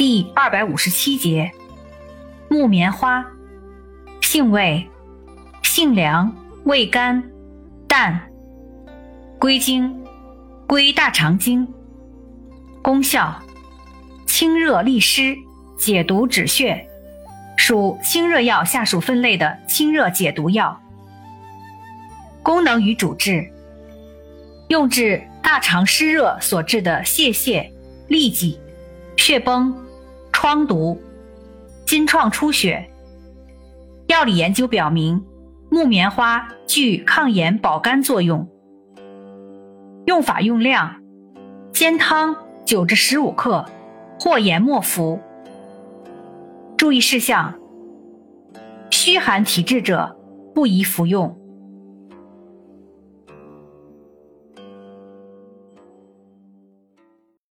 第二百五十七节，木棉花，性味，性凉，味甘，淡，归经，归大肠经。功效，清热利湿，解毒止血，属清热药下属分类的清热解毒药。功能与主治，用治大肠湿热所致的泄泻、痢疾、血崩、疮毒、金创出血。药理研究表明，木棉花具抗炎保肝作用。用法用量：煎汤九至十五克，或研末服。注意事项：虚寒体质者不宜服用。